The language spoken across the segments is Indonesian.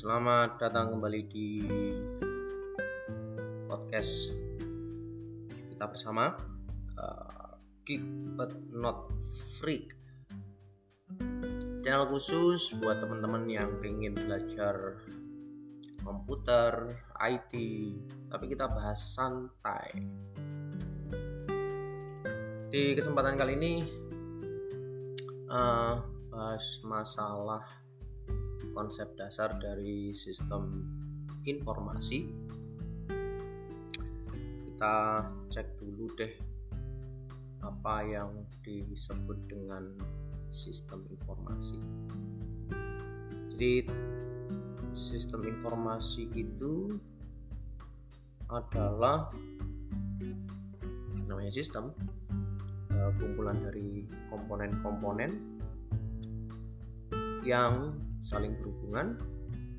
selamat datang kembali di podcast kita bersama uh, Geek but not Freak. Channel khusus buat teman-teman yang pengen belajar komputer, IT, tapi kita bahas santai. Di kesempatan kali ini uh, bahas masalah konsep dasar dari sistem informasi. Kita cek dulu deh apa yang disebut dengan sistem informasi. Jadi sistem informasi itu adalah namanya sistem eh, kumpulan dari komponen-komponen yang saling berhubungan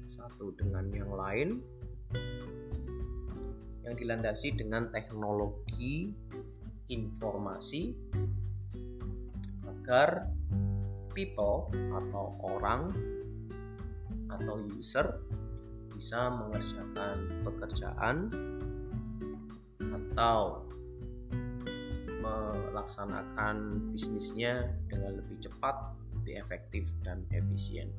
satu dengan yang lain yang dilandasi dengan teknologi informasi agar people atau orang atau user bisa mengerjakan pekerjaan atau melaksanakan bisnisnya dengan lebih cepat, lebih efektif dan efisien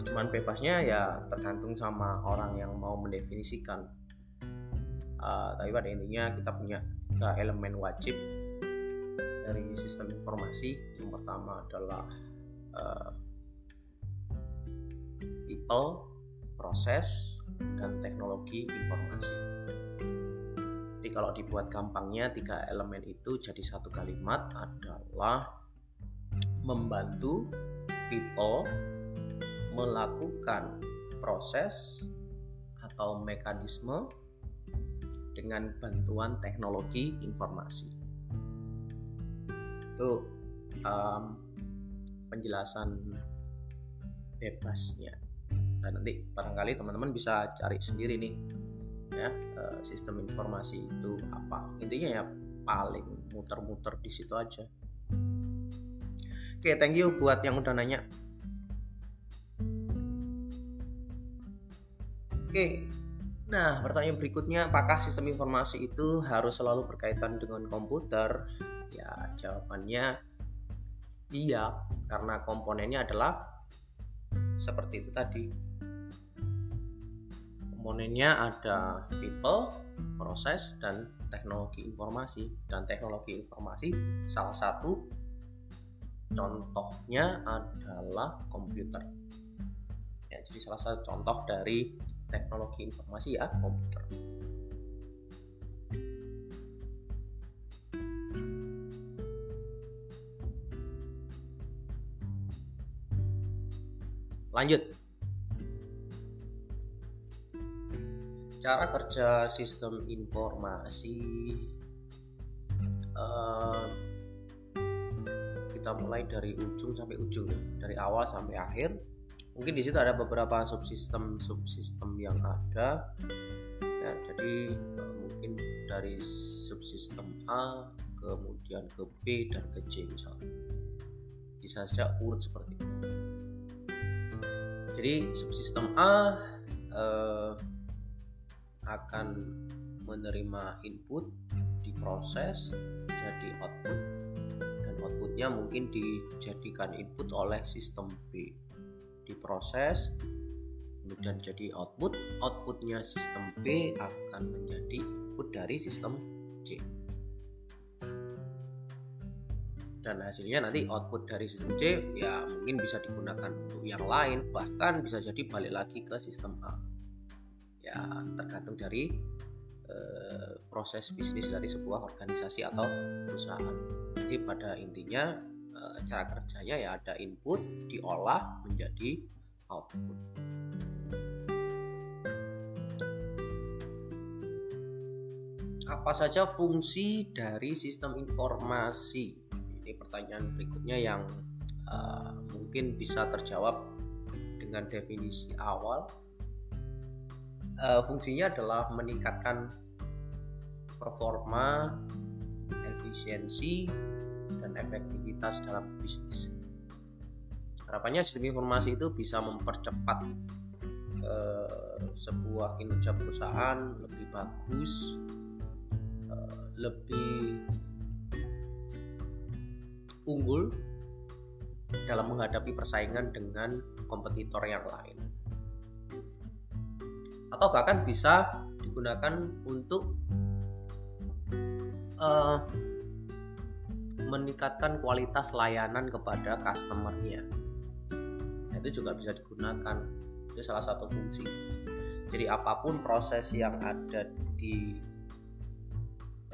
terjemahan bebasnya ya tergantung sama orang yang mau mendefinisikan. Uh, tapi pada intinya kita punya tiga elemen wajib dari sistem informasi. Yang pertama adalah uh, people proses dan teknologi informasi. Jadi kalau dibuat gampangnya tiga elemen itu jadi satu kalimat adalah membantu people melakukan proses atau mekanisme dengan bantuan teknologi informasi. Itu um, penjelasan bebasnya. Dan nanti barangkali teman-teman bisa cari sendiri nih ya uh, sistem informasi itu apa. Intinya ya paling muter-muter di situ aja. Oke, thank you buat yang udah nanya. Oke, nah pertanyaan berikutnya, apakah sistem informasi itu harus selalu berkaitan dengan komputer? Ya, jawabannya iya, karena komponennya adalah seperti itu tadi. Komponennya ada people, proses, dan teknologi informasi. Dan teknologi informasi salah satu contohnya adalah komputer. Ya, jadi salah satu contoh dari teknologi informasi ya komputer. Lanjut. Cara kerja sistem informasi uh, kita mulai dari ujung sampai ujung ya, dari awal sampai akhir mungkin di situ ada beberapa subsistem subsistem yang ada. Ya jadi eh, mungkin dari subsistem A kemudian ke B dan ke C misalnya. Bisa saja urut seperti itu. Jadi subsistem A eh, akan menerima input diproses jadi output dan outputnya mungkin dijadikan input oleh sistem B. Diproses kemudian jadi output. Outputnya sistem B akan menjadi input dari sistem C. Dan hasilnya nanti output dari sistem C ya mungkin bisa digunakan untuk yang lain bahkan bisa jadi balik lagi ke sistem A. Ya tergantung dari eh, proses bisnis dari sebuah organisasi atau perusahaan jadi pada intinya Eh, cara kerjanya ya ada input diolah menjadi output. Apa saja fungsi dari sistem informasi? Ini pertanyaan berikutnya yang uh, mungkin bisa terjawab dengan definisi awal. Uh, fungsinya adalah meningkatkan performa, efisiensi, dan efektivitas dalam bisnis. harapannya sistem informasi itu bisa mempercepat uh, sebuah kinerja perusahaan lebih bagus uh, lebih unggul dalam menghadapi persaingan dengan kompetitor yang lain atau bahkan bisa digunakan untuk uh, meningkatkan kualitas layanan kepada customernya. Itu juga bisa digunakan. Itu salah satu fungsi. Jadi apa pun proses yang ada di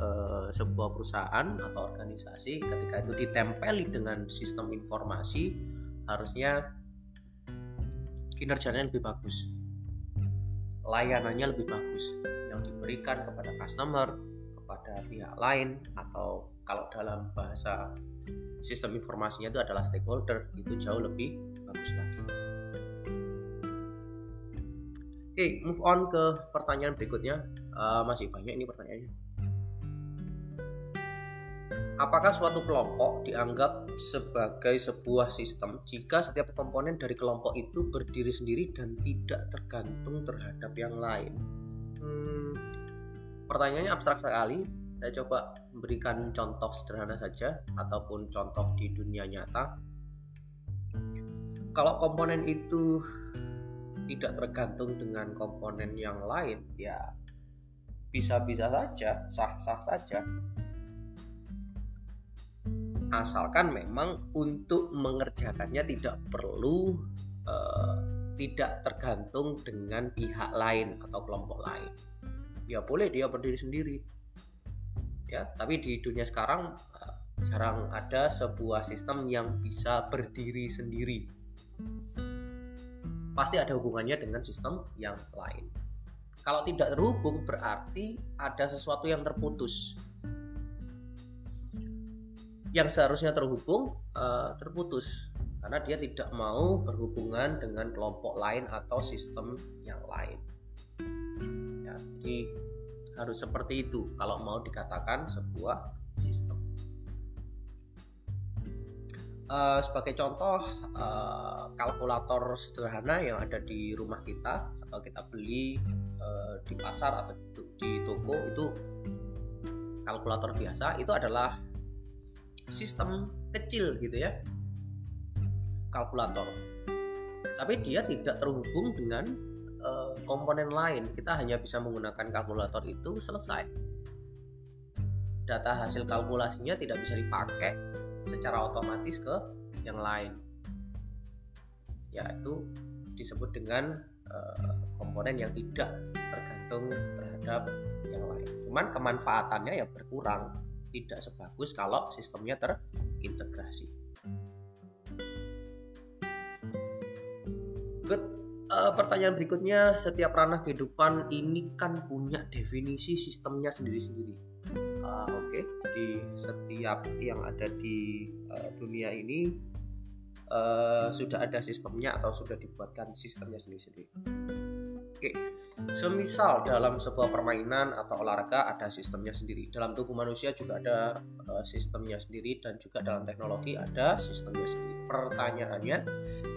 uh, sebuah perusahaan atau organisasi ketika itu ditempeli dengan sistem informasi harusnya kinerjanya lebih bagus layanannya lebih bagus yang diberikan kepada customer kepada pihak lain atau kalau dalam bahasa sistem informasinya itu adalah stakeholder itu jauh lebih bagus lagi. Oke, move on ke pertanyaan berikutnya. Uh, masih banyak ini pertanyaannya. Apakah suatu kelompok dianggap sebagai sebuah sistem jika setiap komponen dari kelompok itu berdiri sendiri dan tidak tergantung terhadap yang lain? Hmm, pertanyaannya abstrak sekali. Saya coba memberikan contoh sederhana saja ataupun contoh di dunia nyata. Kalau komponen itu tidak tergantung dengan komponen yang lain ya bisa-bisa saja sah-sah saja asalkan memang untuk mengerjakannya tidak perlu uh, tidak tergantung dengan pihak lain atau kelompok lain. Ya boleh dia berdiri sendiri. Ya tapi di dunia sekarang uh, jarang ada sebuah sistem yang bisa berdiri sendiri. Pasti ada hubungannya dengan sistem yang lain. Kalau tidak terhubung berarti ada sesuatu yang terputus yang seharusnya terhubung uh, terputus karena dia tidak mau berhubungan dengan kelompok lain atau sistem yang lain ya, jadi harus seperti itu kalau mau dikatakan sebuah sistem. Uh, sebagai contoh uh, kalkulator sederhana yang ada di rumah kita atau kita beli uh, di pasar atau di toko itu kalkulator biasa itu adalah sistem kecil gitu ya. Kalkulator. Tapi dia tidak terhubung dengan uh, komponen lain. Kita hanya bisa menggunakan kalkulator itu selesai. Data hasil kalkulasinya tidak bisa dipakai secara otomatis ke yang lain. Ya itu disebut dengan uh, komponen yang tidak tergantung terhadap yang lain. Cuman kemanfaatannya ya berkurang tidak sebagus kalau sistemnya terintegrasi good uh, pertanyaan berikutnya setiap ranah kehidupan ini kan punya definisi sistemnya sendiri-sendiri uh, oke okay. jadi setiap yang ada di uh, dunia ini uh, sudah ada sistemnya atau sudah dibuatkan sistemnya sendiri-sendiri oke okay. Semisal dalam sebuah permainan atau olahraga ada sistemnya sendiri. Dalam tubuh manusia juga ada uh, sistemnya sendiri dan juga dalam teknologi ada sistemnya sendiri. Pertanyaannya,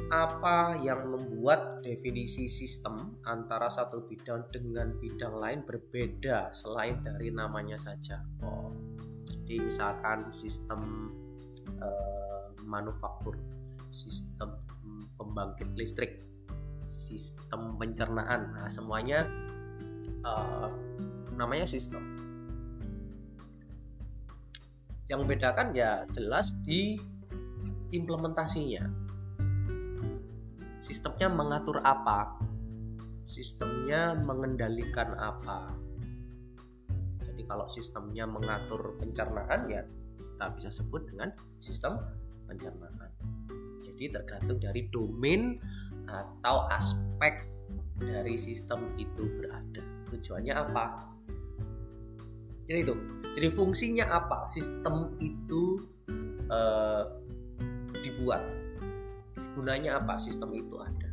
apa yang membuat definisi sistem antara satu bidang dengan bidang lain berbeda selain dari namanya saja? Oh, jadi misalkan sistem uh, manufaktur, sistem pembangkit listrik sistem pencernaan. Nah semuanya uh, namanya sistem. Yang membedakan ya jelas di implementasinya. Sistemnya mengatur apa? Sistemnya mengendalikan apa? Jadi kalau sistemnya mengatur pencernaan ya kita bisa sebut dengan sistem pencernaan. Jadi tergantung dari domain atau aspek dari sistem itu berada. Tujuannya apa? Jadi itu. Jadi fungsinya apa? Sistem itu uh, dibuat. Gunanya apa? Sistem itu ada.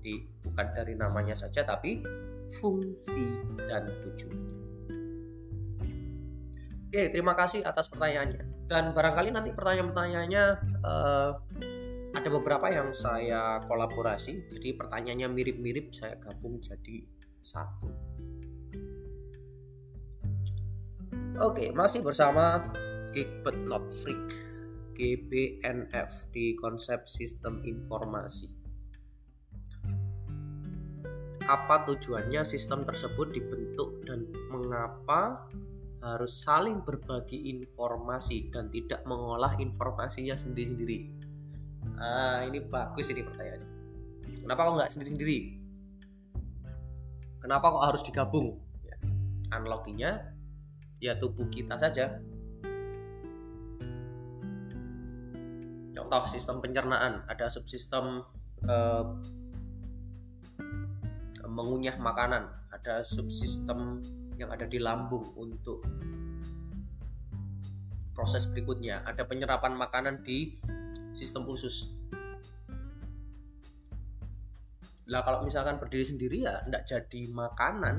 Jadi bukan dari namanya saja tapi fungsi dan tujuannya. Oke, terima kasih atas pertanyaannya. Dan barangkali nanti pertanyaan-pertanyaannya uh, ada beberapa yang saya kolaborasi jadi pertanyaannya mirip-mirip saya gabung jadi satu oke masih bersama Geek but not freak GBNF di konsep sistem informasi apa tujuannya sistem tersebut dibentuk dan mengapa harus saling berbagi informasi dan tidak mengolah informasinya sendiri-sendiri. Ah, ini bagus ini pertanyaannya. Kenapa kok nggak sendiri-sendiri? Kenapa kok harus digabung? Ya, analoginya ya tubuh kita saja. Contoh sistem pencernaan, ada subsistem eh, mengunyah makanan, ada subsistem yang ada di lambung untuk proses berikutnya, ada penyerapan makanan di sistem usus. Lah kalau misalkan berdiri sendiri ya tidak jadi makanan,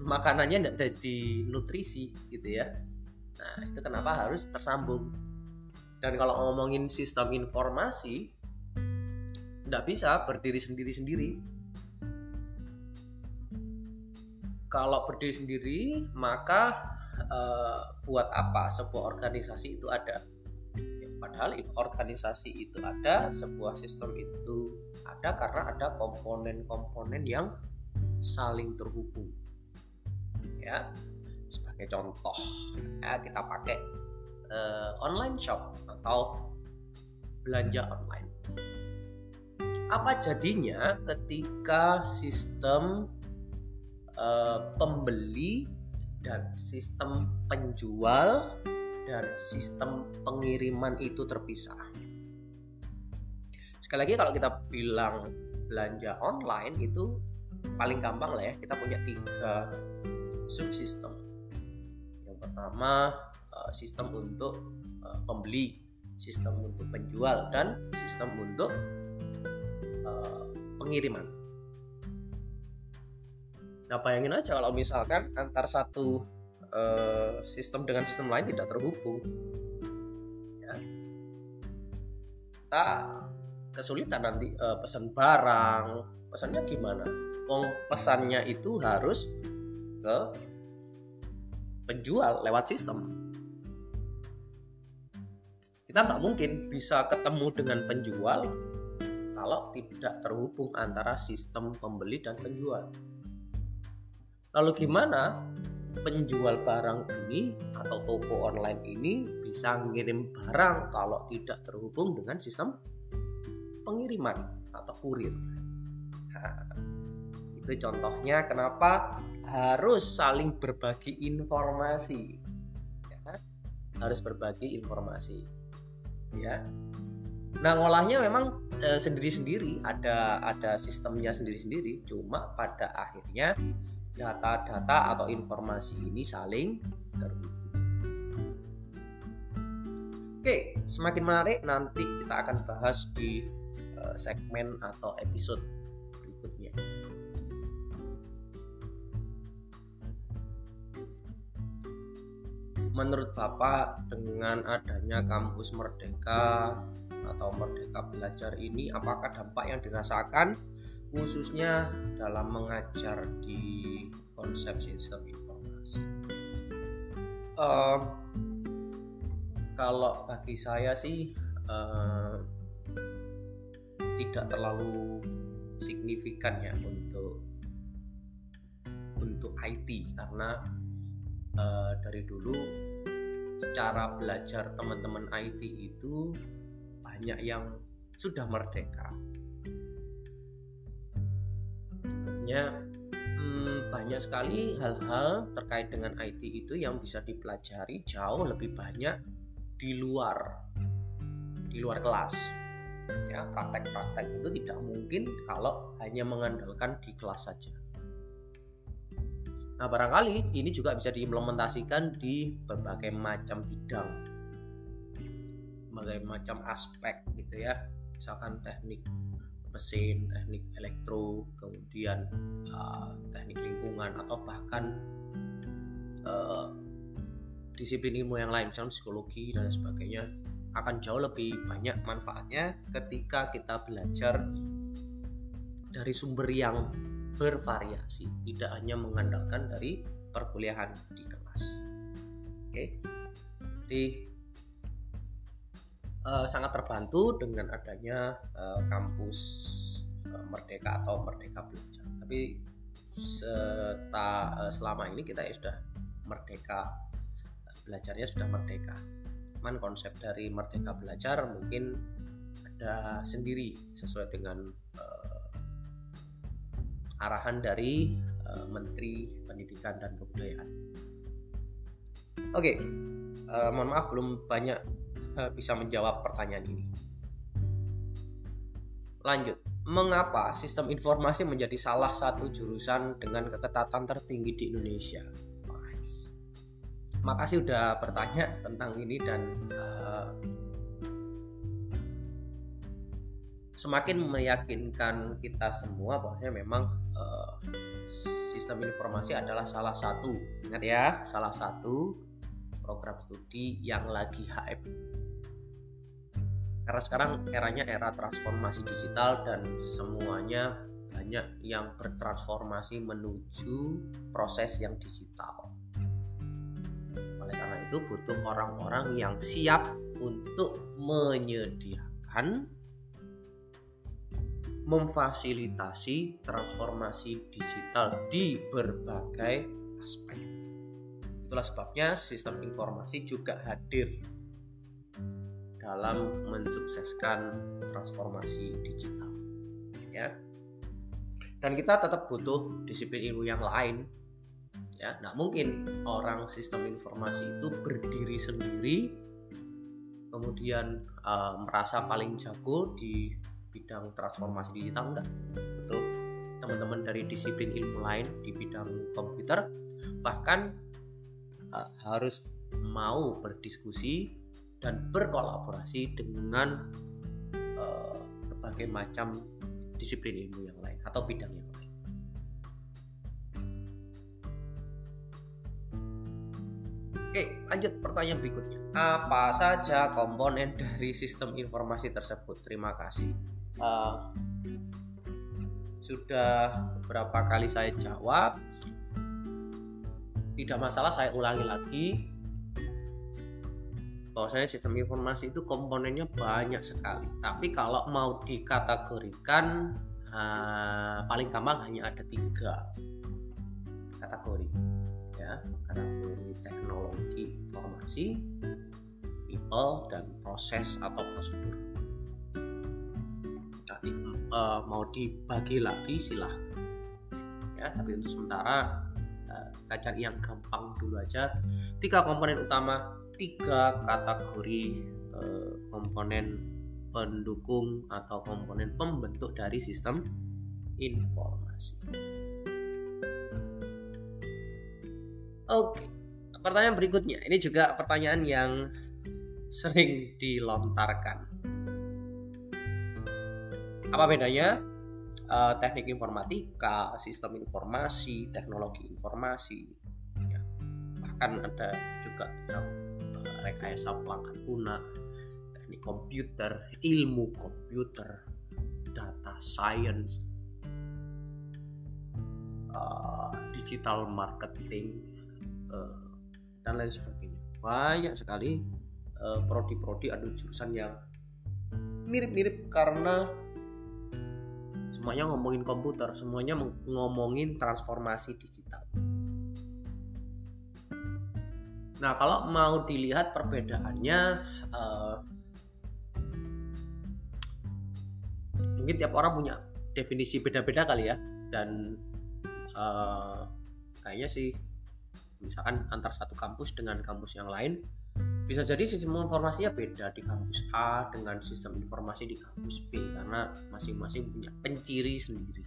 makanannya tidak jadi nutrisi gitu ya. Nah itu kenapa harus tersambung. Dan kalau ngomongin sistem informasi, tidak bisa berdiri sendiri-sendiri kalau berdiri sendiri maka uh, buat apa sebuah organisasi itu ada padahal organisasi itu ada sebuah sistem itu ada karena ada komponen-komponen yang saling terhubung. Ya sebagai contoh ya kita pakai uh, online shop atau belanja online. Apa jadinya ketika sistem uh, pembeli dan sistem penjual dan sistem pengiriman itu terpisah. Sekali lagi kalau kita bilang belanja online itu paling gampang lah ya kita punya tiga subsistem. Yang pertama uh, sistem untuk uh, pembeli, sistem untuk penjual dan sistem untuk uh, pengiriman. Nah bayangin aja kalau misalkan antar satu uh, sistem dengan sistem lain tidak terhubung, ya. kita kesulitan nanti uh, pesan barang, pesannya gimana? Wong pesannya itu harus ke penjual lewat sistem. Kita nggak mungkin bisa ketemu dengan penjual kalau tidak terhubung antara sistem pembeli dan penjual. Lalu gimana penjual barang ini atau toko online ini bisa ngirim barang kalau tidak terhubung dengan sistem pengiriman atau kurir? Nah, itu contohnya kenapa harus saling berbagi informasi. Ya, harus berbagi informasi. Ya. Nah, ngolahnya memang e, sendiri-sendiri, ada ada sistemnya sendiri-sendiri, cuma pada akhirnya data-data atau informasi ini saling terhubung. Oke, semakin menarik nanti kita akan bahas di uh, segmen atau episode berikutnya. Menurut Bapak dengan adanya kampus Merdeka atau Merdeka Belajar ini apakah dampak yang dirasakan khususnya dalam mengajar di konsep sistem informasi. Uh, kalau bagi saya sih uh, tidak terlalu signifikan ya untuk untuk IT karena uh, dari dulu cara belajar teman-teman IT itu banyak yang sudah merdeka artinya hmm, banyak sekali hal-hal terkait dengan IT itu yang bisa dipelajari jauh lebih banyak di luar di luar kelas. Ya praktek-praktek itu tidak mungkin kalau hanya mengandalkan di kelas saja. Nah barangkali ini juga bisa diimplementasikan di berbagai macam bidang berbagai macam aspek gitu ya. Misalkan teknik mesin, teknik elektro, kemudian uh, teknik lingkungan atau bahkan uh, disiplin ilmu yang lain, misalnya psikologi dan sebagainya. akan jauh lebih banyak manfaatnya ketika kita belajar dari sumber yang bervariasi, tidak hanya mengandalkan dari perkuliahan di kelas. Oke, jadi uh, sangat terbantu dengan adanya uh, kampus uh, Merdeka atau Merdeka Belajar. Tapi seta, uh, selama ini kita ya sudah merdeka, belajarnya sudah merdeka cuman konsep dari Merdeka Belajar mungkin ada sendiri sesuai dengan uh, arahan dari uh, Menteri Pendidikan dan Kebudayaan. Oke, okay, uh, eh, mohon maaf belum banyak uh, bisa menjawab pertanyaan ini. Lanjut, mengapa sistem informasi menjadi salah satu jurusan dengan keketatan tertinggi di Indonesia? makasih udah bertanya tentang ini dan uh, semakin meyakinkan kita semua bahwasanya memang uh, sistem informasi adalah salah satu ingat ya salah satu program studi yang lagi hype karena sekarang eranya era transformasi digital dan semuanya banyak yang bertransformasi menuju proses yang digital itu butuh orang-orang yang siap untuk menyediakan memfasilitasi transformasi digital di berbagai aspek. Itulah sebabnya sistem informasi juga hadir dalam mensukseskan transformasi digital. Ya. Dan kita tetap butuh disiplin ilmu yang lain ya nah mungkin orang sistem informasi itu berdiri sendiri kemudian uh, merasa paling jago di bidang transformasi digital enggak betul teman-teman dari disiplin ilmu lain di bidang komputer bahkan harus mau berdiskusi dan berkolaborasi dengan uh, berbagai macam disiplin ilmu yang lain atau bidang yang lain Oke, lanjut pertanyaan berikutnya. Apa saja komponen dari sistem informasi tersebut? Terima kasih. Uh, sudah beberapa kali saya jawab. Tidak masalah saya ulangi lagi. Bahwasanya sistem informasi itu komponennya banyak sekali. Tapi kalau mau dikategorikan uh, paling gampang hanya ada tiga kategori ya kategori teknologi informasi people dan proses atau prosedur nanti uh, mau dibagi lagi silahkan ya tapi untuk sementara kita cari yang gampang dulu aja tiga komponen utama tiga kategori uh, komponen pendukung atau komponen pembentuk dari sistem informasi. Oke, pertanyaan berikutnya. Ini juga pertanyaan yang sering dilontarkan. Apa bedanya uh, teknik informatika, sistem informasi, teknologi informasi, ya. bahkan ada juga yang uh, rekayasa pelanggan guna, teknik komputer, ilmu komputer, data science, uh, digital marketing, Eh, dan lain sebagainya banyak sekali uh, prodi-prodi atau jurusan yang mirip-mirip karena semuanya ngomongin komputer semuanya ngomongin transformasi digital. Nah kalau mau dilihat perbedaannya uh, mungkin tiap orang punya definisi beda-beda kali ya. Dan uh, kayaknya sih misalkan antar satu kampus dengan kampus yang lain bisa jadi sistem informasinya beda di kampus A dengan sistem informasi di kampus B karena masing-masing punya penciri sendiri.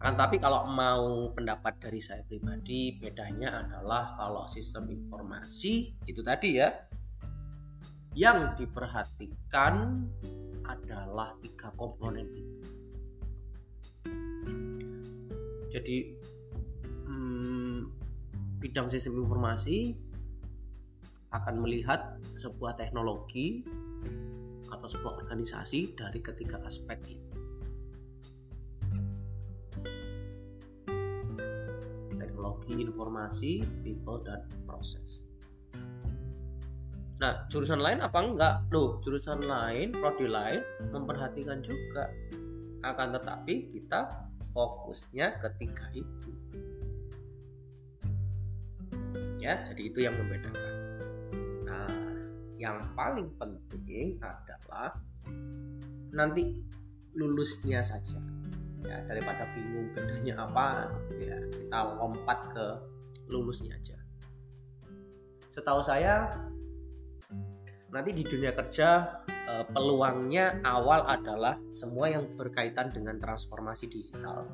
Kan tapi kalau mau pendapat dari saya pribadi bedanya adalah kalau sistem informasi itu tadi ya yang diperhatikan adalah tiga komponen itu. Jadi bidang sistem informasi akan melihat sebuah teknologi atau sebuah organisasi dari ketiga aspek ini. Teknologi, informasi, people, dan proses. Nah, jurusan lain apa enggak? Loh, jurusan lain, prodi lain memperhatikan juga. Akan tetapi kita fokusnya ketiga itu. Ya, jadi itu yang membedakan. Nah, yang paling penting adalah nanti lulusnya saja. Ya, daripada bingung bedanya apa, ya kita lompat ke lulusnya aja. Setahu saya nanti di dunia kerja eh, peluangnya awal adalah semua yang berkaitan dengan transformasi digital.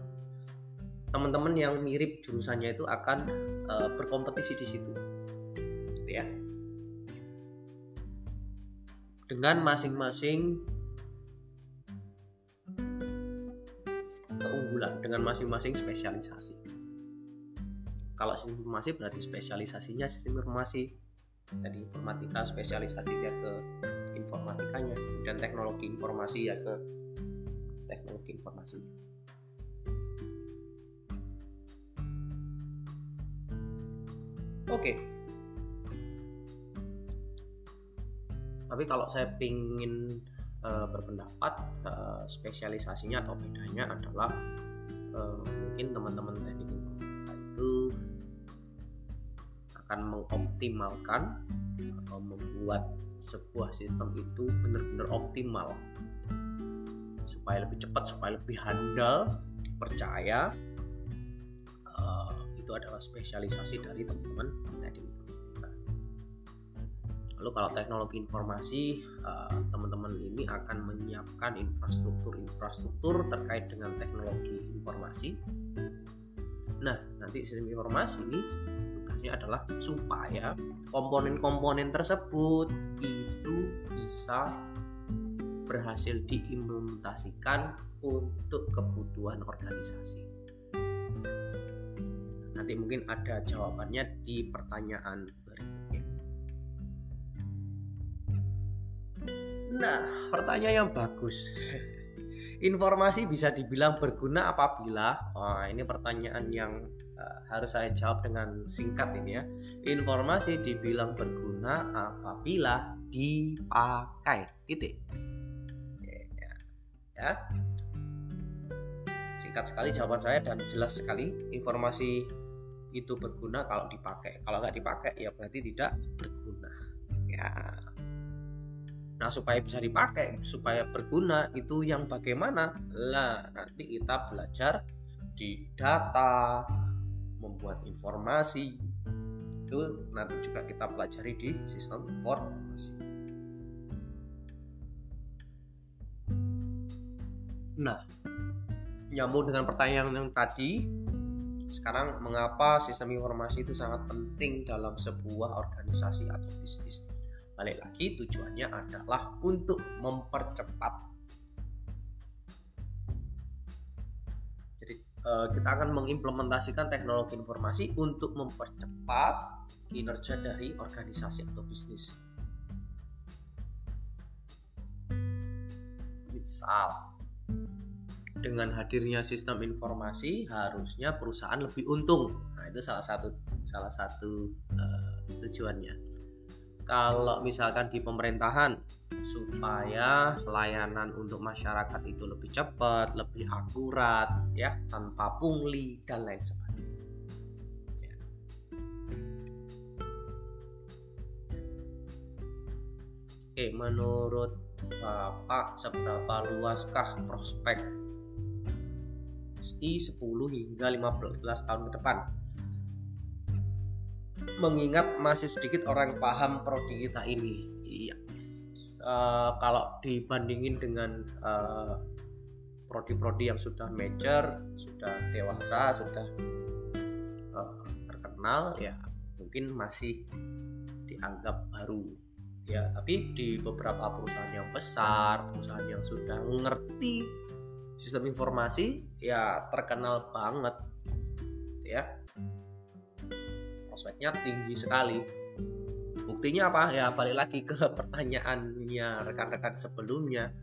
Teman-teman yang mirip jurusannya itu akan eh, berkompetisi di situ, Dengan masing-masing keunggulan, dengan masing-masing spesialisasi. Kalau sistem informasi berarti spesialisasinya sistem informasi. Tadi informatika spesialisasinya ke informatikanya dan teknologi informasi ya ke teknologi informasi. Oke tapi kalau saya ingin uh, berpendapat uh, spesialisasinya atau bedanya adalah uh, mungkin teman-teman teknik informatika itu akan mengoptimalkan atau membuat sebuah sistem itu benar-benar optimal. Supaya lebih cepat supaya lebih handal dipercaya uh, itu adalah spesialisasi dari teman-teman teknik lalu kalau teknologi informasi uh, teman-teman ini akan menyiapkan infrastruktur-infrastruktur terkait dengan teknologi informasi nah nanti sistem informasi ini tugasnya adalah supaya komponen-komponen tersebut itu bisa berhasil diimplementasikan untuk kebutuhan organisasi. Nanti mungkin ada jawabannya di pertanyaan Nah, pertanyaan yang bagus. Informasi bisa dibilang berguna apabila, oh, ini pertanyaan yang uh, harus saya jawab dengan singkat ini ya. Informasi dibilang berguna apabila dipakai. Titik. Ya, ya. Singkat sekali jawaban saya dan jelas sekali informasi itu berguna kalau dipakai. Kalau nggak dipakai ya berarti tidak berguna. Ya. Nah, supaya bisa dipakai, supaya berguna itu yang bagaimana? Lah, nanti kita belajar di data, membuat informasi itu nanti juga kita pelajari di sistem informasi. Nah, nyambung dengan pertanyaan yang tadi, sekarang mengapa sistem informasi itu sangat penting dalam sebuah organisasi atau bisnis? Balik lagi tujuannya adalah untuk mempercepat Eh, kita akan mengimplementasikan teknologi informasi untuk mempercepat kinerja dari organisasi atau bisnis. Misal, dengan hadirnya sistem informasi harusnya perusahaan lebih untung. Nah, itu salah satu salah satu uh, tujuannya kalau misalkan di pemerintahan supaya layanan untuk masyarakat itu lebih cepat, lebih akurat, ya tanpa pungli dan lain sebagainya. Ya. Oke, menurut Bapak seberapa luaskah prospek SI 10 hingga 15 tahun ke depan? Mengingat masih sedikit orang paham prodi kita ini. Iya. Uh, kalau dibandingin dengan uh, prodi-prodi yang sudah mature, sudah dewasa, sudah uh, terkenal, ya mungkin masih dianggap baru. Ya, tapi di beberapa perusahaan yang besar, perusahaan yang sudah mengerti sistem informasi, ya terkenal banget, ya prospeknya tinggi sekali. Buktinya apa? Ya balik lagi ke pertanyaannya rekan-rekan sebelumnya.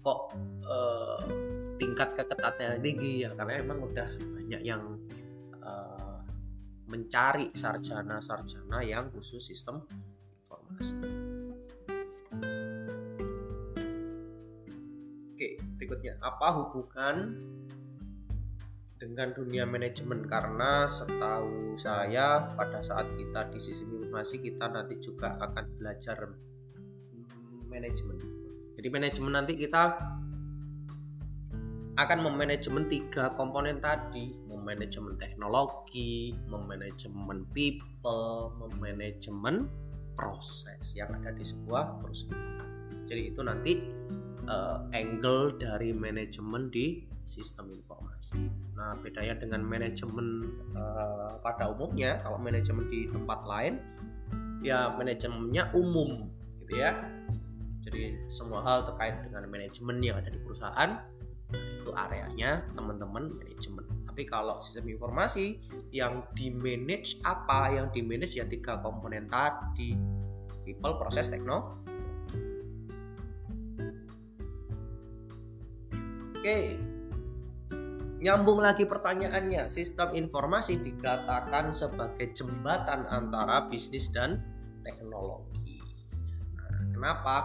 Kok uh, tingkat keketatannya tinggi? Ya karena emang udah banyak yang uh, mencari sarjana-sarjana yang khusus sistem informasi. Oke, berikutnya. Apa hubungan dengan dunia manajemen karena setahu saya pada saat kita di sistem informasi kita nanti juga akan belajar manajemen. Jadi manajemen nanti kita akan memanajemen tiga komponen tadi, memanajemen teknologi, memanajemen people, memanajemen proses yang ada di sebuah perusahaan. Jadi itu nanti uh, angle dari manajemen di sistem informasi. Nah, bedanya dengan manajemen uh, pada umumnya, kalau manajemen di tempat lain, ya manajemennya umum, gitu ya. Jadi semua hal terkait dengan manajemen yang ada di perusahaan itu areanya teman-teman manajemen. Tapi kalau sistem informasi yang di manage apa, yang di manage ya tiga komponen tadi, people, proses, tekno, Oke, Nyambung lagi pertanyaannya, sistem informasi dikatakan sebagai jembatan antara bisnis dan teknologi. Nah, kenapa?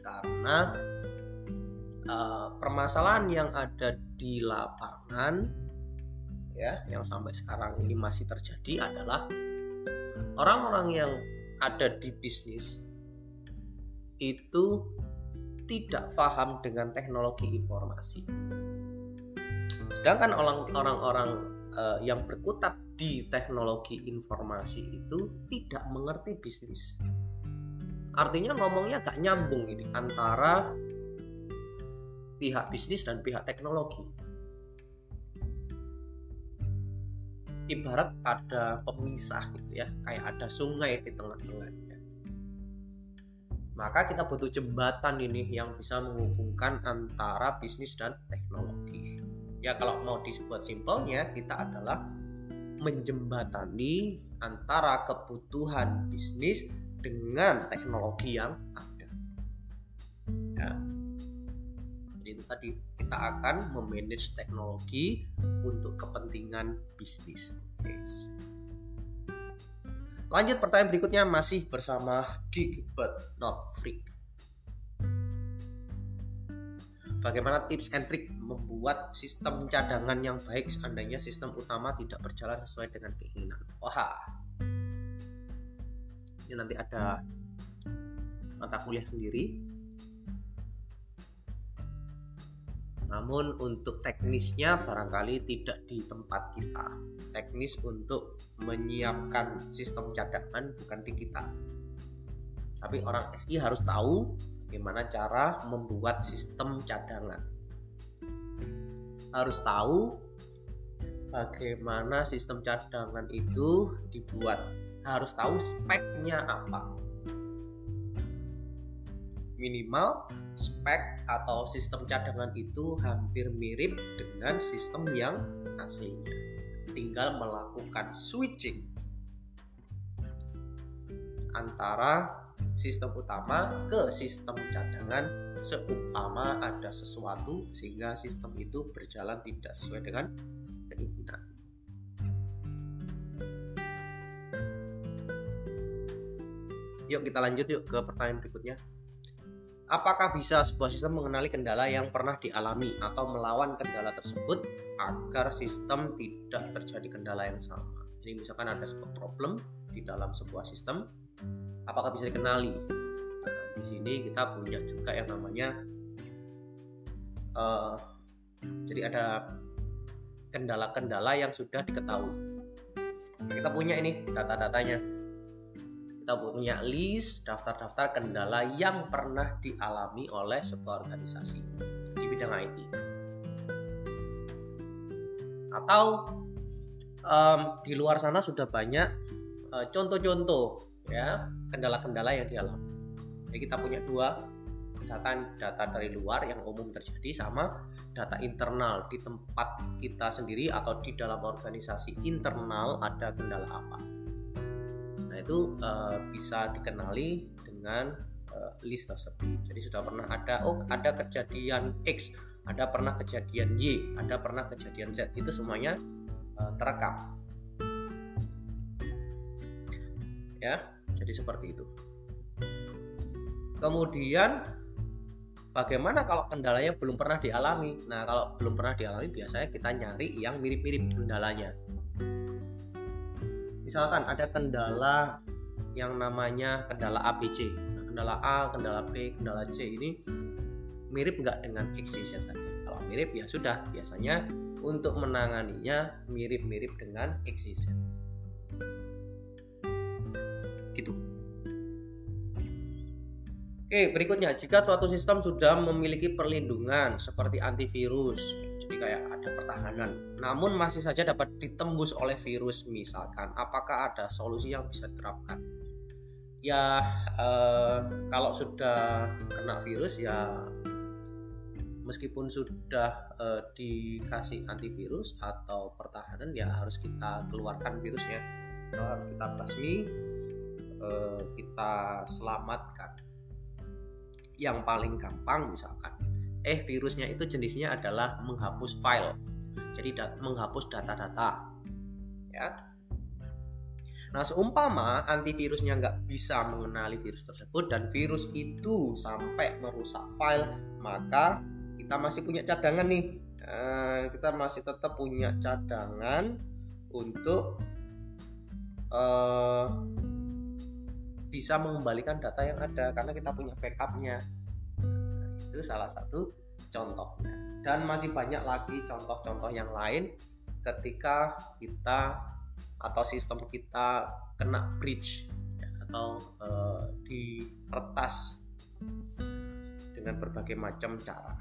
Karena uh, permasalahan yang ada di lapangan ya, yang sampai sekarang ini masih terjadi adalah orang-orang yang ada di bisnis itu tidak paham dengan teknologi informasi Sedangkan orang-orang uh, yang berkutat di teknologi informasi itu tidak mengerti bisnis. Artinya ngomongnya gak nyambung ini antara pihak bisnis dan pihak teknologi. Ibarat ada pemisah gitu ya, kayak ada sungai di tengah-tengahnya. Maka kita butuh jembatan ini yang bisa menghubungkan antara bisnis dan teknologi ya kalau mau disebut simpelnya kita adalah menjembatani antara kebutuhan bisnis dengan teknologi yang ada. Ya. Jadi itu tadi kita akan memanage teknologi untuk kepentingan bisnis. Yes. lanjut pertanyaan berikutnya masih bersama Geek but not freak bagaimana tips and trick membuat sistem cadangan yang baik seandainya sistem utama tidak berjalan sesuai dengan keinginan. Wah, ini nanti ada mata kuliah sendiri. Namun untuk teknisnya barangkali tidak di tempat kita. Teknis untuk menyiapkan sistem cadangan bukan di kita. Tapi orang SI harus tahu bagaimana cara membuat sistem cadangan. Harus tahu bagaimana sistem cadangan itu dibuat. Harus tahu speknya apa. Minimal spek atau sistem cadangan itu hampir mirip dengan sistem yang aslinya. Tinggal melakukan switching antara sistem utama ke sistem cadangan seumpama ada sesuatu sehingga sistem itu berjalan tidak sesuai dengan keinginan. Yuk kita lanjut yuk ke pertanyaan berikutnya. Apakah bisa sebuah sistem mengenali kendala yang pernah dialami atau melawan kendala tersebut agar sistem tidak terjadi kendala yang sama? Jadi misalkan ada sebuah problem di dalam sebuah sistem, apakah bisa dikenali? Nah, di sini kita punya juga yang namanya uh, jadi ada kendala-kendala yang sudah diketahui. Kita punya ini data-datanya. Kita punya list daftar-daftar kendala yang pernah dialami oleh sebuah organisasi di bidang IT atau um, di luar sana sudah banyak eh, contoh-contoh ya kendala-kendala yang dialami. Jadi kita punya dua data data dari luar yang umum terjadi sama data internal di tempat kita sendiri atau di dalam organisasi internal ada kendala apa. Nah itu uh, bisa dikenali dengan uh, list tersebut. Jadi sudah pernah ada oh ada kejadian X, ada pernah kejadian Y, ada pernah kejadian Z. Itu semuanya uh, terekam. Ya, jadi seperti itu. Kemudian bagaimana kalau kendalanya belum pernah dialami? Nah, kalau belum pernah dialami biasanya kita nyari yang mirip-mirip kendalanya. Misalkan ada kendala yang namanya kendala ABC. Nah, kendala A, kendala B, kendala C ini mirip nggak dengan XYZ tadi? Kalau mirip ya sudah, biasanya untuk menanganinya mirip-mirip dengan XYZ. Gitu. Oke, berikutnya jika suatu sistem sudah memiliki perlindungan seperti antivirus, jadi kayak ada pertahanan, namun masih saja dapat ditembus oleh virus misalkan, apakah ada solusi yang bisa diterapkan? Ya, eh, kalau sudah kena virus ya meskipun sudah eh, dikasih antivirus atau pertahanan ya harus kita keluarkan virusnya, harus kita basmi, eh, kita selamatkan. Yang paling gampang misalkan eh virusnya itu jenisnya adalah menghapus file. Jadi da menghapus data-data ya. Nah seumpama antivirusnya nggak bisa mengenali virus tersebut dan virus itu sampai merusak file maka kita masih punya cadangan nih. Nah, kita masih tetap punya cadangan untuk uh, bisa mengembalikan data yang ada karena kita punya backupnya. Itu salah satu contohnya. Dan masih banyak lagi contoh-contoh yang lain ketika kita atau sistem kita kena breach ya, atau e, diretas dengan berbagai macam cara.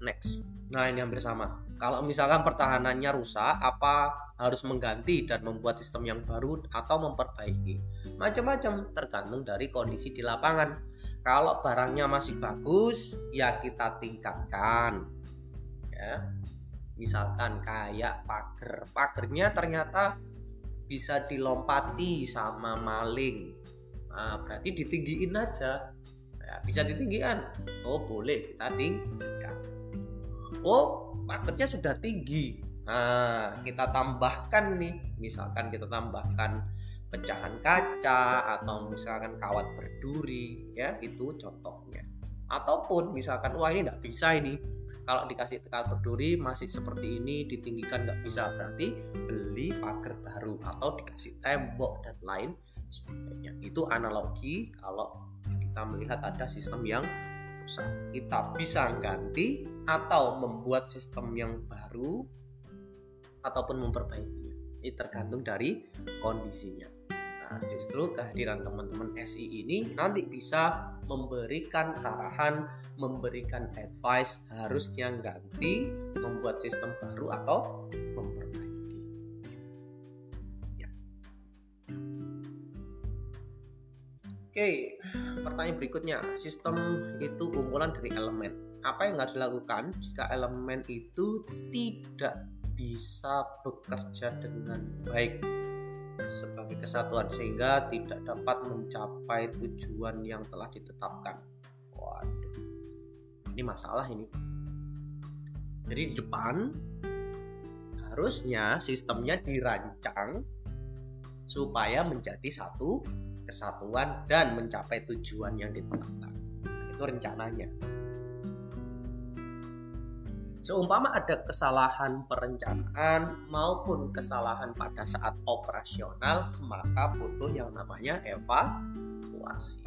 Next. Nah ini hampir sama kalau misalkan pertahanannya rusak apa harus mengganti dan membuat sistem yang baru atau memperbaiki. Macam-macam tergantung dari kondisi di lapangan. Kalau barangnya masih bagus, ya kita tingkatkan. Ya. Misalkan kayak pagar. Pagernya ternyata bisa dilompati sama maling. Nah, berarti ditinggiin aja. Ya, bisa ditinggikan. Oh, boleh kita tinggikan. Oh, pagernya sudah tinggi Nah, kita tambahkan nih, misalkan kita tambahkan pecahan kaca atau misalkan kawat berduri, ya itu contohnya. Ataupun misalkan wah ini tidak bisa ini, kalau dikasih kawat berduri masih seperti ini ditinggikan nggak bisa berarti beli pagar baru atau dikasih tembok dan lain sebagainya. Itu analogi kalau kita melihat ada sistem yang rusak. Kita bisa ganti atau membuat sistem yang baru ataupun memperbaikinya. Ini tergantung dari kondisinya. Nah, justru kehadiran teman-teman SI ini nanti bisa memberikan arahan, memberikan advice harusnya ganti, membuat sistem baru atau memperbaiki. Ya. Oke, pertanyaan berikutnya, sistem itu kumpulan dari elemen. Apa yang harus dilakukan jika elemen itu tidak bisa bekerja dengan baik sebagai kesatuan sehingga tidak dapat mencapai tujuan yang telah ditetapkan. Waduh, ini masalah ini. Jadi di depan harusnya sistemnya dirancang supaya menjadi satu kesatuan dan mencapai tujuan yang ditetapkan. Nah, itu rencananya. Seumpama ada kesalahan perencanaan maupun kesalahan pada saat operasional, maka butuh yang namanya evaluasi.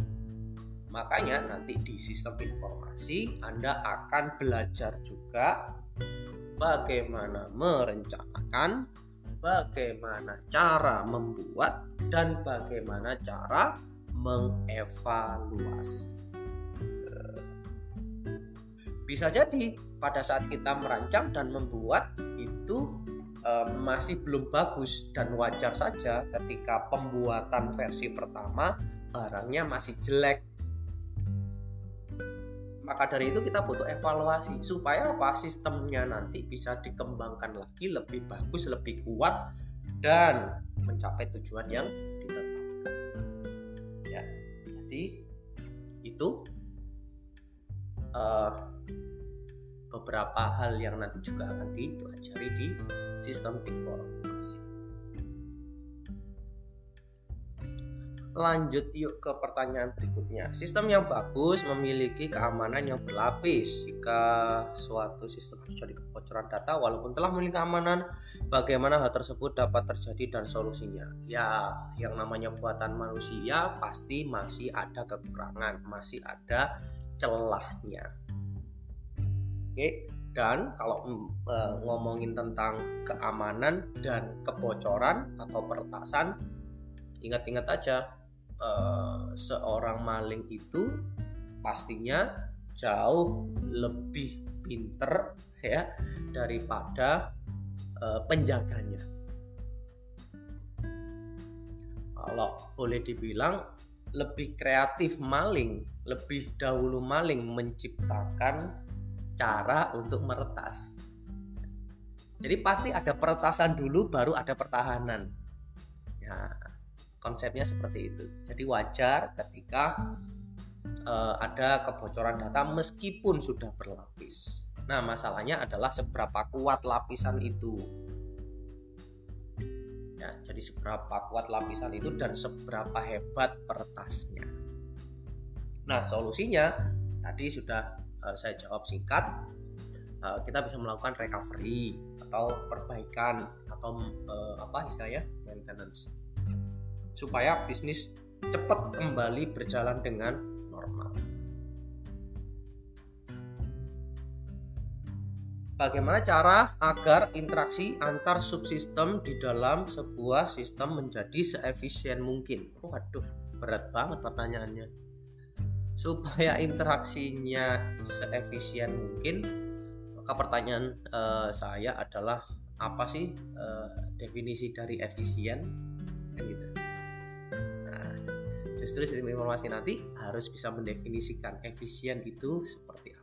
Makanya nanti di sistem informasi Anda akan belajar juga bagaimana merencanakan, bagaimana cara membuat dan bagaimana cara mengevaluasi. Bisa jadi pada saat kita merancang dan membuat itu e, masih belum bagus dan wajar saja ketika pembuatan versi pertama barangnya masih jelek. maka dari itu kita butuh evaluasi supaya apa sistemnya nanti bisa dikembangkan lagi lebih bagus lebih kuat dan mencapai tujuan yang ditetapkan ya jadi itu uh, beberapa hal yang nanti juga akan dipelajari di sistem informasi Lanjut yuk ke pertanyaan berikutnya. Sistem yang bagus memiliki keamanan yang berlapis. Jika suatu sistem terjadi kebocoran data walaupun telah memiliki keamanan, bagaimana hal tersebut dapat terjadi dan solusinya? Ya, yang namanya buatan manusia pasti masih ada kekurangan, masih ada celahnya. Oke, dan kalau e, ngomongin tentang keamanan dan kebocoran atau peretasan, ingat-ingat aja uh, seorang maling itu pastinya jauh lebih pinter ya daripada uh, penjaganya. Kalau boleh dibilang lebih kreatif maling, lebih dahulu maling menciptakan cara untuk meretas. Jadi pasti ada peretasan dulu baru ada pertahanan. Ya, konsepnya seperti itu jadi wajar ketika uh, ada kebocoran data meskipun sudah berlapis nah masalahnya adalah seberapa kuat lapisan itu ya jadi seberapa kuat lapisan itu dan seberapa hebat peretasnya nah solusinya tadi sudah uh, saya jawab singkat uh, kita bisa melakukan recovery atau perbaikan atau uh, apa istilahnya maintenance supaya bisnis cepat kembali berjalan dengan normal. Bagaimana cara agar interaksi antar subsistem di dalam sebuah sistem menjadi seefisien mungkin? Waduh, berat banget pertanyaannya. Supaya interaksinya seefisien mungkin, maka pertanyaan uh, saya adalah apa sih uh, definisi dari efisien? Kan gitu justru sistem informasi nanti harus bisa mendefinisikan efisien itu seperti.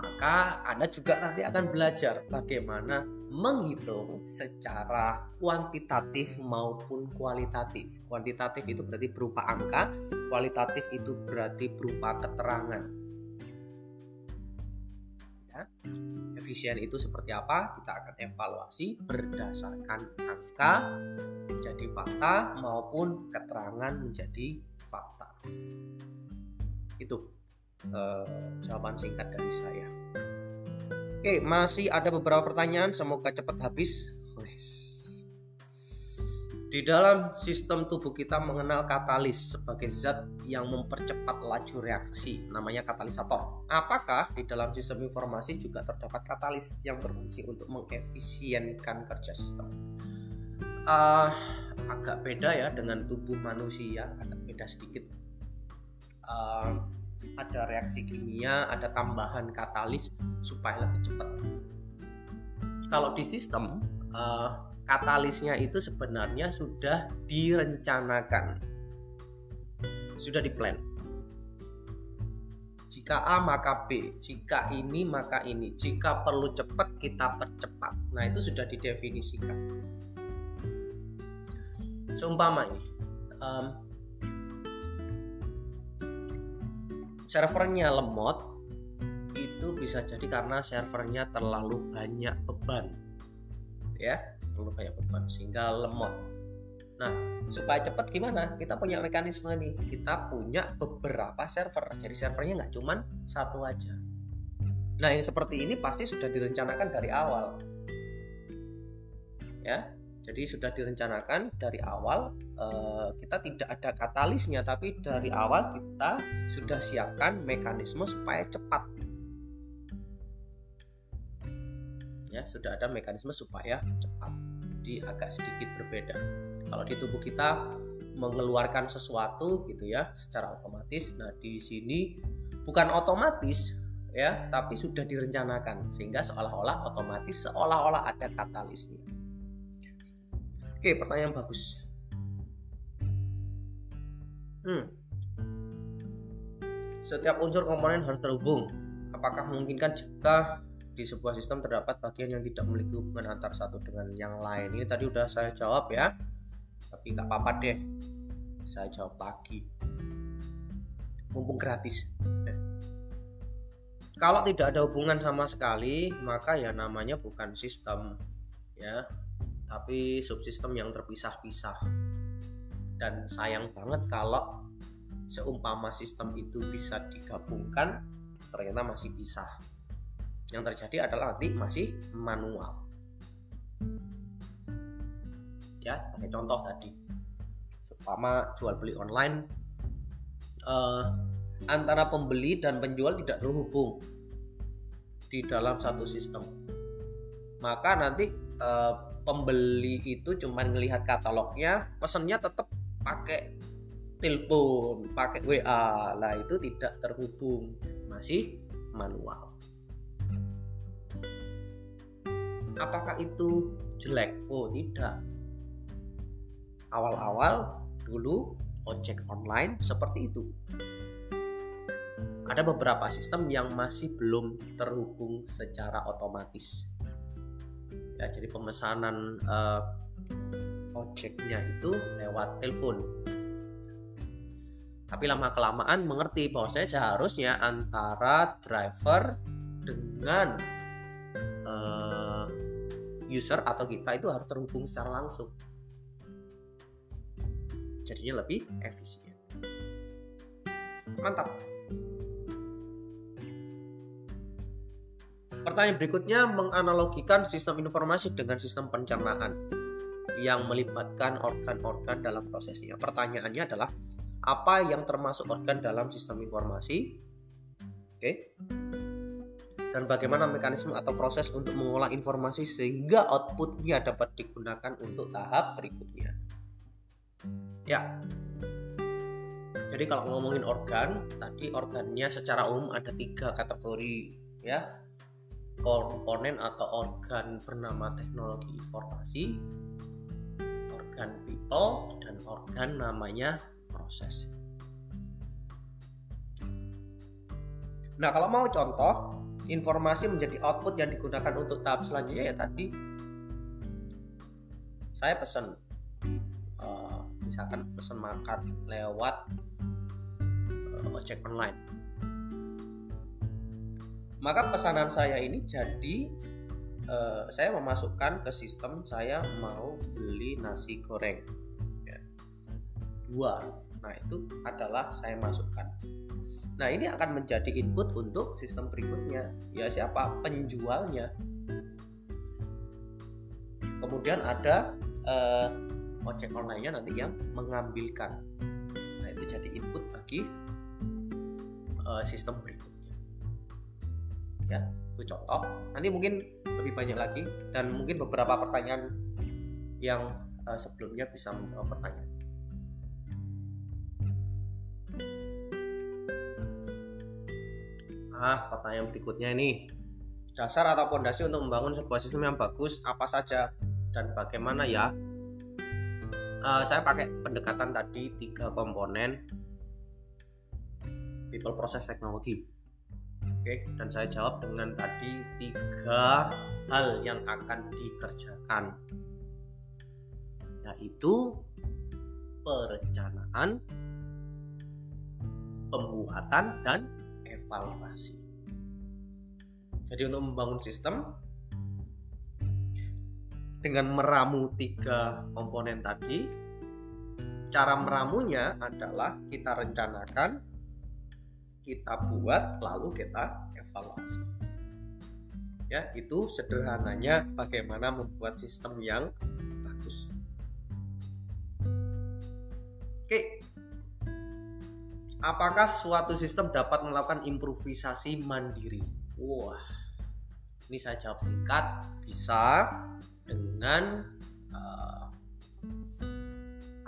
Maka Anda juga nanti akan belajar bagaimana menghitung secara kuantitatif maupun kualitatif. Kuantitatif itu berarti berupa angka, kualitatif itu berarti berupa keterangan. Ya. Efisien itu seperti apa? Kita akan evaluasi berdasarkan angka, menjadi fakta maupun keterangan menjadi fakta. Itu uh, jawaban singkat dari saya. Oke, masih ada beberapa pertanyaan, semoga cepat habis. Di dalam sistem tubuh kita mengenal katalis sebagai zat yang mempercepat laju reaksi, namanya katalisator. Apakah di dalam sistem informasi juga terdapat katalis yang berfungsi untuk mengefisienkan kerja sistem? uh, agak beda ya dengan tubuh manusia agak beda sedikit uh, ada reaksi kimia ada tambahan katalis supaya lebih cepat. Kalau di sistem uh, katalisnya itu sebenarnya sudah direncanakan. Sudah diplan. Jika A maka B, jika ini maka ini, jika perlu cepat kita percepat. Nah, itu sudah didefinisikan. Seumpama ini um, servernya lemot itu bisa jadi karena servernya terlalu banyak beban. Ya terlalu banyak beban sehingga lemot. Nah supaya cepat gimana? Kita punya mekanisme nih. Kita punya beberapa server. Jadi servernya nggak cuman satu aja. Nah yang seperti ini pasti sudah direncanakan dari awal. Ya jadi sudah direncanakan dari awal eh, kita tidak ada katalisnya tapi dari awal kita sudah siapkan mekanisme supaya cepat. Ya, sudah ada mekanisme supaya cepat. Jadi agak sedikit berbeda. Kalau di tubuh kita mengeluarkan sesuatu gitu ya secara otomatis. Nah, di sini bukan otomatis ya, tapi sudah direncanakan sehingga seolah-olah otomatis seolah-olah ada katalisnya. Oke, pertanyaan bagus. Hmm. setiap unsur komponen harus terhubung. Apakah memungkinkan jika di sebuah sistem terdapat bagian yang tidak memiliki hubungan antar satu dengan yang lain? Ini tadi udah saya jawab ya, tapi nggak apa-apa deh, saya jawab lagi. Mumpung gratis. Kalau tidak ada hubungan sama sekali, maka ya namanya bukan sistem, ya, tapi subsistem yang terpisah-pisah. Dan sayang banget kalau seumpama sistem itu bisa digabungkan ternyata masih bisa yang terjadi adalah nanti masih manual. Ya sebagai contoh tadi. Seumpama jual beli online eh, antara pembeli dan penjual tidak terhubung di dalam satu sistem. Maka nanti eh, pembeli itu cuma melihat katalognya pesennya tetap pakai telepon, pakai WA, lah itu tidak terhubung, masih manual. Apakah itu jelek? Oh, tidak. Awal-awal dulu ojek online seperti itu. Ada beberapa sistem yang masih belum terhubung secara otomatis. Ya, jadi pemesanan uh, ojeknya itu lewat telepon. Tapi lama kelamaan mengerti bahwa saya seharusnya antara driver dengan uh, user atau kita itu harus terhubung secara langsung. Jadinya lebih efisien. Mantap pertanyaan berikutnya menganalogikan sistem informasi dengan sistem pencernaan yang melibatkan organ-organ dalam prosesnya. Pertanyaannya adalah apa yang termasuk organ dalam sistem informasi? Oke. Dan bagaimana mekanisme atau proses untuk mengolah informasi sehingga outputnya dapat digunakan untuk tahap berikutnya? Ya. Jadi kalau ngomongin organ tadi organnya secara umum ada tiga kategori ya komponen atau organ bernama teknologi informasi organ people dan organ namanya proses. Nah, kalau mau contoh, informasi menjadi output yang digunakan untuk tahap selanjutnya ya tadi saya pesan uh, misalkan pesan makan lewat uh, ojek online maka pesanan saya ini jadi uh, saya memasukkan ke sistem saya mau beli nasi goreng ya. dua Nah, itu adalah saya masukkan. Nah, ini akan menjadi input untuk sistem berikutnya. Ya, siapa? Penjualnya. Kemudian ada uh, ojek online-nya nanti yang mengambilkan. Nah, itu jadi input bagi uh, sistem berikutnya. Ya, itu contoh. Nanti mungkin lebih banyak lagi dan mungkin beberapa pertanyaan yang uh, sebelumnya bisa menjawab pertanyaan. Nah, pertanyaan berikutnya ini. Dasar atau fondasi untuk membangun sebuah sistem yang bagus apa saja dan bagaimana ya? Uh, saya pakai pendekatan tadi tiga komponen people process teknologi. Oke, dan saya jawab dengan tadi tiga hal yang akan dikerjakan, yaitu perencanaan, pembuatan, dan evaluasi. Jadi untuk membangun sistem dengan meramu tiga komponen tadi, cara meramunya adalah kita rencanakan, kita buat, lalu kita evaluasi. Ya, itu sederhananya bagaimana membuat sistem yang bagus. Oke, Apakah suatu sistem dapat melakukan improvisasi mandiri? Wah, ini saya jawab singkat, bisa dengan uh,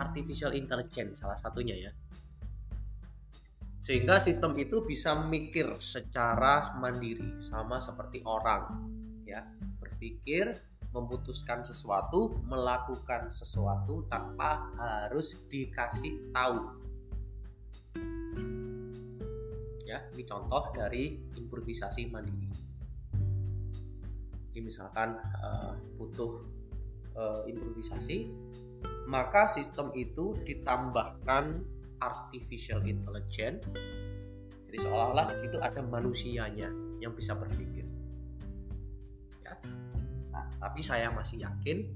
artificial intelligence salah satunya ya. Sehingga sistem itu bisa mikir secara mandiri, sama seperti orang, ya, berpikir, memutuskan sesuatu, melakukan sesuatu tanpa harus dikasih tahu. Ya ini contoh dari improvisasi mandiri. Jadi misalkan uh, butuh uh, improvisasi maka sistem itu ditambahkan artificial intelligence. Jadi seolah-olah di situ ada manusianya yang bisa berpikir. Ya. Nah, tapi saya masih yakin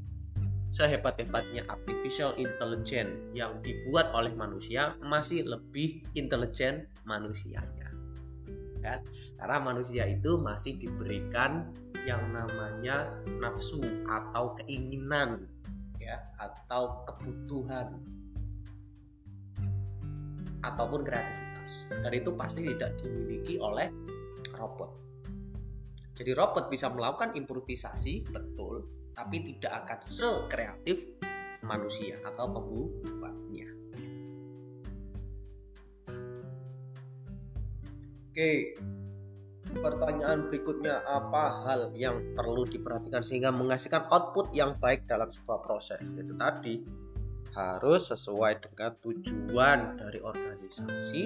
sehebat-hebatnya artificial intelligence yang dibuat oleh manusia masih lebih intelijen manusianya. Kan karena manusia itu masih diberikan yang namanya nafsu atau keinginan ya atau kebutuhan ataupun kreativitas dan itu pasti tidak dimiliki oleh robot jadi robot bisa melakukan improvisasi betul tapi tidak akan sekreatif manusia atau pembuatnya. Oke, pertanyaan berikutnya apa hal yang perlu diperhatikan sehingga menghasilkan output yang baik dalam sebuah proses? Itu tadi harus sesuai dengan tujuan dari organisasi,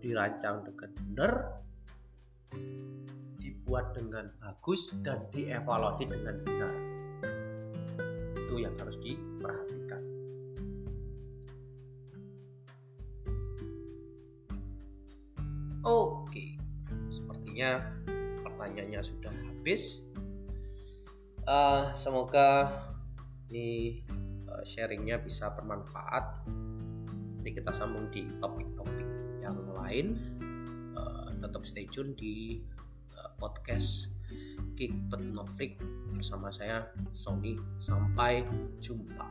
dirancang dengan benar, dibuat dengan bagus dan dievaluasi dengan benar. Itu yang harus diperhatikan. Oke, sepertinya pertanyaannya sudah habis. Uh, semoga ini sharingnya bisa bermanfaat. Nanti kita sambung di topik-topik yang lain. Uh, tetap stay tune di podcast Kick But Not Freak bersama saya Sony sampai jumpa